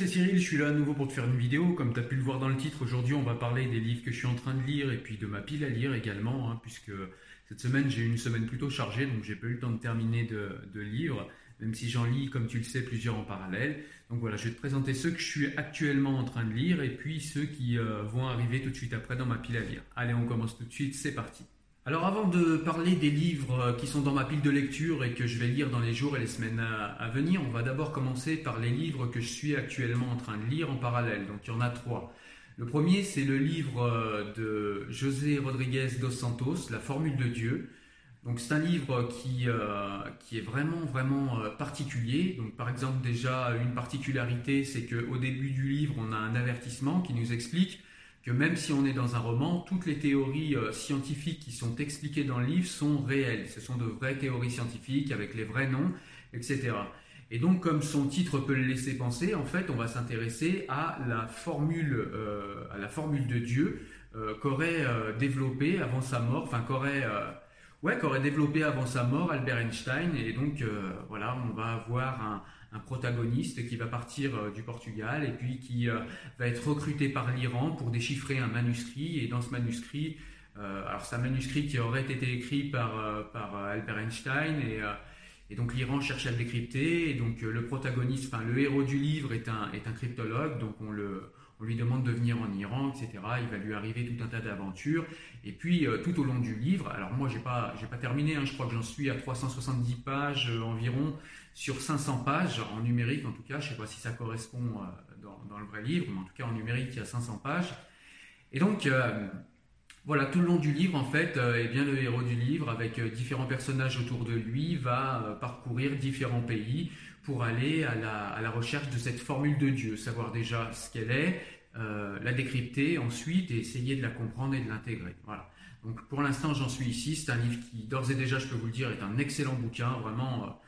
C'est Cyril, je suis là à nouveau pour te faire une vidéo. Comme tu as pu le voir dans le titre, aujourd'hui on va parler des livres que je suis en train de lire et puis de ma pile à lire également, hein, puisque cette semaine j'ai eu une semaine plutôt chargée, donc j'ai pas eu le temps de terminer de, livres, même si j'en lis, comme tu le sais, plusieurs en parallèle. Donc voilà, je vais te présenter ceux que je suis actuellement en train de lire et puis ceux qui euh, vont arriver tout de suite après dans ma pile à lire. Allez, on commence tout de suite, c'est parti. Alors avant de parler des livres euh, qui sont dans ma pile de lecture et que je vais lire dans les jours et les semaines à, venir, on va d'abord commencer par les livres que je suis actuellement en train de lire en parallèle. Donc il y en a trois. Le premier, c'est le livre euh, de José Rodriguez dos Santos, La formule de Dieu. Donc c'est un livre qui, euh, qui est vraiment vraiment particulier. Donc par exemple déjà une particularité, c'est qu'au début du livre, on a un avertissement qui nous explique que même si on est dans un roman, toutes les théories euh, scientifiques qui sont expliquées dans le livre sont réelles. Ce sont de vraies théories scientifiques avec les vrais noms, etc. Et donc, comme son titre peut le laisser penser, en fait, on va s'intéresser à la formule, euh, à la formule de Dieu euh, qu'aurait développé avant sa mort, enfin qu'aurait, ouais, qu'aurait développé avant sa mort Albert Einstein. Et donc, voilà, on va avoir un, protagoniste qui va partir euh, du Portugal et puis qui euh, va être recruté par l'Iran pour déchiffrer un manuscrit. Et dans ce manuscrit, euh, alors c'est un manuscrit qui aurait été écrit par, par Albert Einstein et, et donc l'Iran cherche à le décrypter. Et donc le protagoniste, enfin le héros du livre est un, est un cryptologue, donc on le on lui demande de venir en Iran, etc. Il va lui arriver tout un tas d'aventures. Et puis, tout au long du livre, alors moi, j'ai pas, pas terminé, hein, je crois que j'en suis à 370 pages environ sur 500 pages, en numérique en tout cas, je sais pas si ça correspond euh, dans, le vrai livre, mais en tout cas en numérique il y a 500 pages. Et donc euh, voilà, tout le long du livre en fait, euh, eh bien, le héros du livre avec différents personnages autour de lui va parcourir différents pays pour aller à la, recherche de cette formule de Dieu, savoir déjà ce qu'elle est, la décrypter ensuite et essayer de la comprendre et de l'intégrer. Voilà. Donc pour l'instant j'en suis ici, c'est un livre qui d'ores et déjà je peux vous le dire est un excellent bouquin, vraiment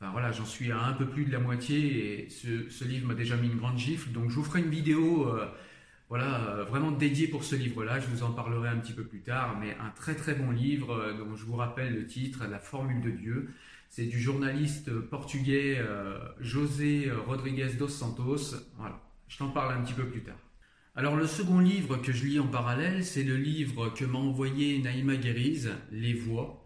Enfin voilà, j'en suis à un peu plus de la moitié et ce, livre m'a déjà mis une grande gifle. Donc je vous ferai une vidéo euh, voilà, euh, vraiment dédiée pour ce livre-là. Je vous en parlerai un petit peu plus tard, mais un très très bon livre euh, dont je vous rappelle le titre, La formule de Dieu. C'est du journaliste portugais José Rodrigues dos Santos. Voilà, je t'en parle un petit peu plus tard. Alors le second livre que je lis en parallèle, c'est le livre que m'a envoyé Naïma Guériz, Les Voix.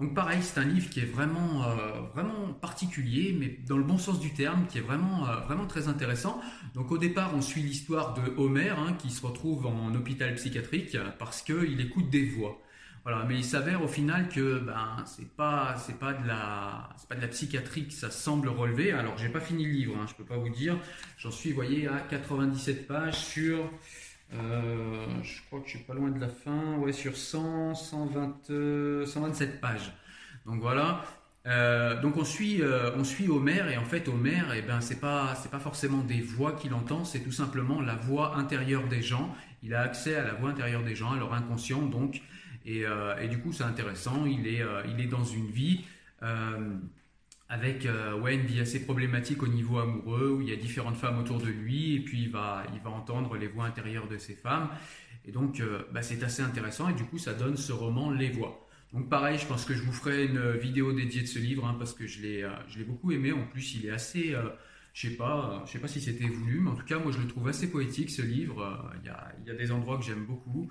Donc pareil, c'est un livre qui est vraiment, euh, vraiment particulier, mais dans le bon sens du terme, qui est vraiment, euh, vraiment très intéressant. Donc au départ, on suit l'histoire de Homer, hein, qui se retrouve en hôpital psychiatrique parce qu'il écoute des voix. Voilà, mais il s'avère au final que ben c'est pas c'est pas de la c'est pas de la psychiatrie que ça semble relever. Alors j'ai pas fini le livre, hein, je peux pas vous dire. J'en suis, voyez, à 97 pages sur euh, je crois que je suis pas loin de la fin, ouais, sur 100, 120, 127 pages. Donc voilà. Euh, donc on suit, euh, on suit Homer et en fait Homer, eh ben c'est pas c'est pas forcément des voix qu'il entend, c'est tout simplement la voix intérieure des gens. Il a accès à la voix intérieure des gens, à leur inconscient donc, et, euh, et du coup c'est intéressant. Il est il est dans une vie avec ouais une vie assez problématique au niveau amoureux où il y a différentes femmes autour de lui et puis il va il va entendre les voix intérieures de ces femmes et donc bah, c'est assez intéressant et du coup ça donne ce roman Les Voix. Donc pareil, je pense que je vous ferai une vidéo dédiée de ce livre hein, parce que je l'ai, euh, je beaucoup aimé. En plus, il est assez, euh, je sais pas, euh, je sais pas si c'était voulu, mais en tout cas, moi, je le trouve assez poétique ce livre. Il y a, y a des endroits que j'aime beaucoup.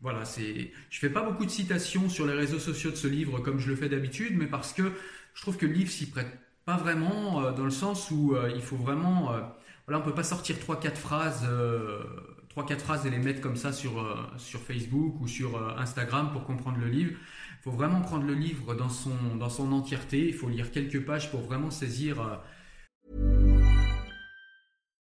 Voilà, c'est, je fais pas beaucoup de citations sur les réseaux sociaux de ce livre comme je le fais d'habitude, mais parce que je trouve que le livre s'y prête pas vraiment dans le sens où il faut vraiment, voilà, on peut pas sortir trois quatre phrases trois quatre phrases et les mettre comme ça sur, euh, sur Facebook ou sur euh, Instagram pour comprendre le livre. Il faut vraiment prendre le livre dans son, dans son entièreté. Il faut lire quelques pages pour vraiment saisir.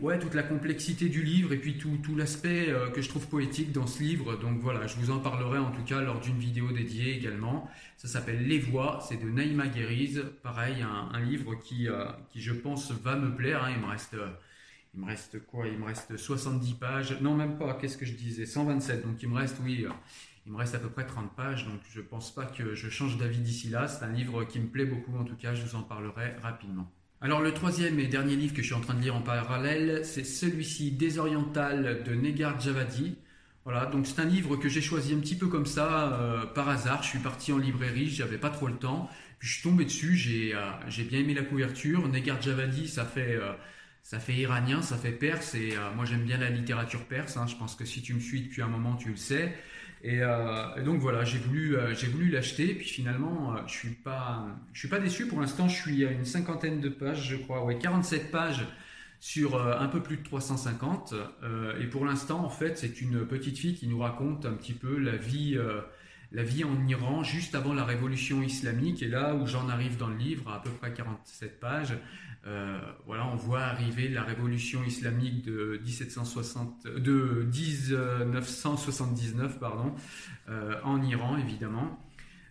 Ouais, toute la complexité du livre et puis tout, l'aspect euh, que je trouve poétique dans ce livre. Donc voilà, je vous en parlerai en tout cas lors d'une vidéo dédiée également. Ça s'appelle Les Voix, c'est de Naïma Guériz. Pareil, un, livre qui, euh, qui, je pense, va me plaire. Hein. Il me reste... Euh, il me reste quoi? Il me reste 70 pages. Non, même pas. Qu'est-ce que je disais? 127. Donc il me reste, oui, il me reste à peu près 30 pages. Donc je pense pas que je change d'avis d'ici là. C'est un livre qui me plaît beaucoup. En tout cas, je vous en parlerai rapidement. Alors le troisième et dernier livre que je suis en train de lire en parallèle, c'est celui-ci, Désoriental de Negar Javadi. Voilà, donc c'est un livre que j'ai choisi un petit peu comme ça, euh, par hasard. Je suis parti en librairie, j'avais pas trop le temps. Puis je suis tombé dessus, j'ai euh, bien aimé la couverture. Negar Javadi, ça fait, euh, ça fait iranien, ça fait perse, et moi j'aime bien la littérature perse. Hein. Je pense que si tu me suis depuis un moment, tu le sais. Euh, et, donc voilà, j'ai voulu, euh, j'ai voulu l'acheter. Puis finalement, euh, je suis pas, je suis pas déçu. Pour l'instant, je suis à une cinquantaine de pages, je crois, ouais, 47 pages sur un peu plus de 350. et pour l'instant, en fait, c'est une petite fille qui nous raconte un petit peu la vie, la vie en Iran juste avant la révolution islamique. Et là où j'en arrive dans le livre, à peu près 47 pages, euh, voilà, on voit arriver la révolution islamique de 1760, de 1979, pardon, euh, en Iran évidemment.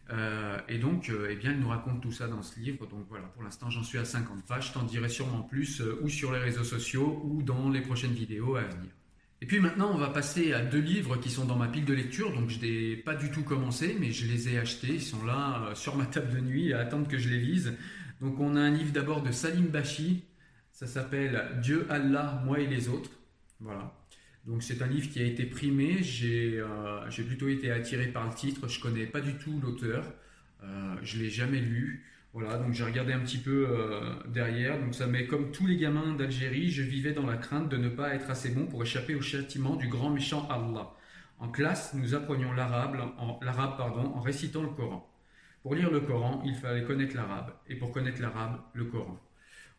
Euh, et donc, eh bien, elle nous raconte tout ça dans ce livre. Donc voilà, pour l'instant, j'en suis à 50 pages. Je t'en dirai sûrement plus, ou sur les réseaux sociaux, ou dans les prochaines vidéos à venir. Et puis maintenant, on va passer à deux livres qui sont dans ma pile de lecture. Donc je n'ai pas du tout commencé, mais je les ai achetés. Ils sont là sur ma table de nuit à attendre que je les lise. Donc on a un livre d'abord de Salim Bashi, ça s'appelle Dieu, Allah, moi et les autres. Voilà. Donc c'est un livre qui a été primé, j'ai euh, plutôt été attiré par le titre, je connais pas du tout l'auteur, euh, je l'ai jamais lu. Voilà, donc j'ai regardé un petit peu euh, derrière. Donc ça met comme tous les gamins d'Algérie, je vivais dans la crainte de ne pas être assez bon pour échapper au châtiment du grand méchant Allah. En classe, nous apprenions l'arabe en, en récitant le Coran. Pour lire le Coran, il fallait connaître l'arabe. Et pour connaître l'arabe, le Coran.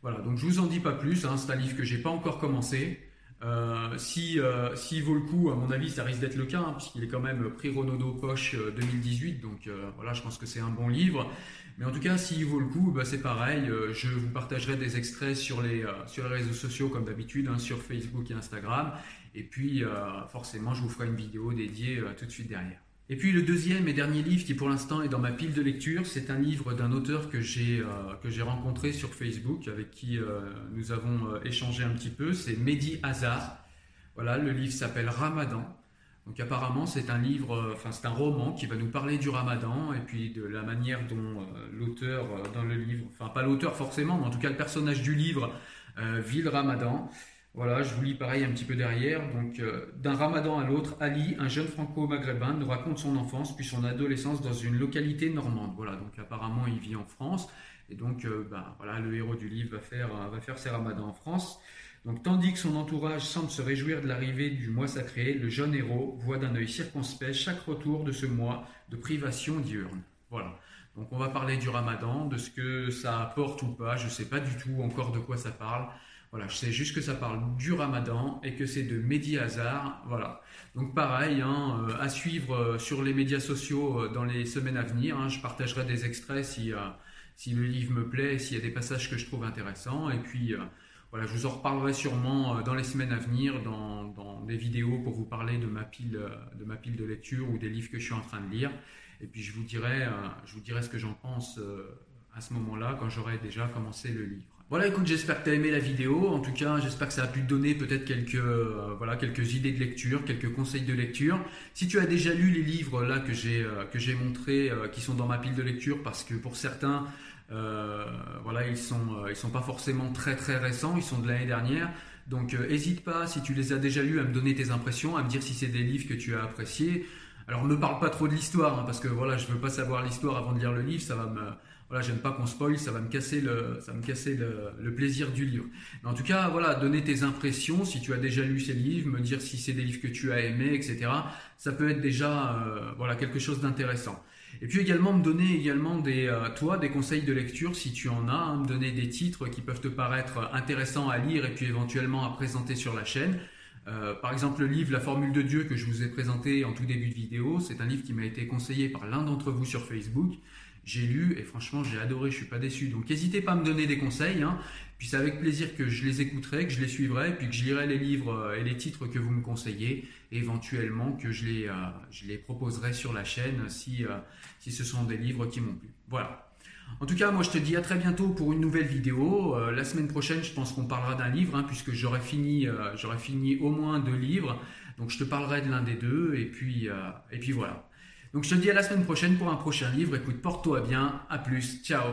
Voilà, donc je vous en dis pas plus. Hein, c'est un livre que j'ai pas encore commencé. Euh, si euh, s'il vaut le coup, à mon avis, ça risque d'être le cas, hein, puisqu'il est quand même prix Renaudot Poche 2018. Euh, donc voilà, je pense que c'est un bon livre. Mais en tout cas, s'il vaut le coup, bah, c'est pareil. je vous partagerai des extraits sur les, sur les réseaux sociaux, comme d'habitude, hein, sur Facebook et Instagram. Et puis, forcément, je vous ferai une vidéo dédiée tout de suite derrière. Et puis le deuxième et dernier livre qui pour l'instant est dans ma pile de lecture, c'est un livre d'un auteur que j'ai euh, rencontré sur Facebook, avec qui euh, nous avons euh, échangé un petit peu, c'est Mehdi Hazar. Voilà, le livre s'appelle Ramadan. Donc apparemment c'est un livre, enfin c'est un roman qui va nous parler du ramadan et puis de la manière dont l'auteur dans le livre, enfin pas l'auteur forcément, mais en tout cas le personnage du livre vit le ramadan. Voilà, je vous lis pareil un petit peu derrière. Donc, euh, d'un ramadan à l'autre, Ali, un jeune franco-maghrébin, nous raconte son enfance puis son adolescence dans une localité normande. Voilà, donc apparemment, il vit en France. Et donc, euh, ben, voilà, le héros du livre va faire, euh, va faire ses ramadans en France. Donc, tandis que son entourage semble se réjouir de l'arrivée du mois sacré, le jeune héros voit d'un œil circonspect chaque retour de ce mois de privation diurne. Voilà. Donc, on va parler du ramadan, de ce que ça apporte ou pas. Je ne sais pas du tout encore de quoi ça parle. Voilà, je sais juste que ça parle du ramadan et que c'est de Mehdi Hazar. Voilà. Donc pareil, hein, euh, à suivre euh, sur les médias sociaux euh, dans les semaines à venir. Hein. je partagerai des extraits si, si le livre me plaît, s'il y a des passages que je trouve intéressants. Et puis voilà, je vous en reparlerai sûrement dans les semaines à venir dans, dans, des vidéos pour vous parler de ma, pile, de ma pile de lecture ou des livres que je suis en train de lire. Et puis je vous dirai, je vous dirai ce que j'en pense à ce moment-là quand j'aurai déjà commencé le livre. Voilà, écoute, j'espère que tu as aimé la vidéo. En tout cas, j'espère que ça a pu te donner peut-être quelques, euh, voilà, quelques idées de lecture, quelques conseils de lecture. Si tu as déjà lu les livres là que j'ai euh, que j'ai montrés, euh, qui sont dans ma pile de lecture, parce que pour certains, voilà, ils sont ils sont pas forcément très très récents, ils sont de l'année dernière. Donc, n'hésite pas si tu les as déjà lus à me donner tes impressions, à me dire si c'est des livres que tu as appréciés. Alors, ne parle pas trop de l'histoire, hein, parce que voilà, je veux pas savoir l'histoire avant de lire le livre, ça va me voilà, j'aime pas qu'on spoil, ça va me casser le, ça me casser le, plaisir du livre. Mais en tout cas, voilà, donner tes impressions, si tu as déjà lu ces livres, me dire si c'est des livres que tu as aimés, etc. Ça peut être déjà, euh, voilà, quelque chose d'intéressant. Et puis également me donner également des, euh, toi, des conseils de lecture si tu en as, hein, me donner des titres qui peuvent te paraître intéressants à lire et puis éventuellement à présenter sur la chaîne. Euh, par exemple, le livre La formule de Dieu que je vous ai présenté en tout début de vidéo, c'est un livre qui m'a été conseillé par l'un d'entre vous sur Facebook j'ai lu et franchement j'ai adoré, je suis pas déçu. Donc n'hésitez pas à me donner des conseils, hein. puis c'est avec plaisir que je les écouterai, que je les suivrai, puis que je lirai les livres euh, et les titres que vous me conseillez, et éventuellement que je les, euh, je les proposerai sur la chaîne si, euh, si ce sont des livres qui m'ont plu. Voilà. En tout cas, moi je te dis à très bientôt pour une nouvelle vidéo. la semaine prochaine, je pense qu'on parlera d'un livre, hein, puisque j'aurai fini, fini au moins deux livres. Donc je te parlerai de l'un des deux, et puis, et puis voilà. Donc je te dis à la semaine prochaine pour un prochain livre. Écoute, porte-toi bien. À plus. Ciao.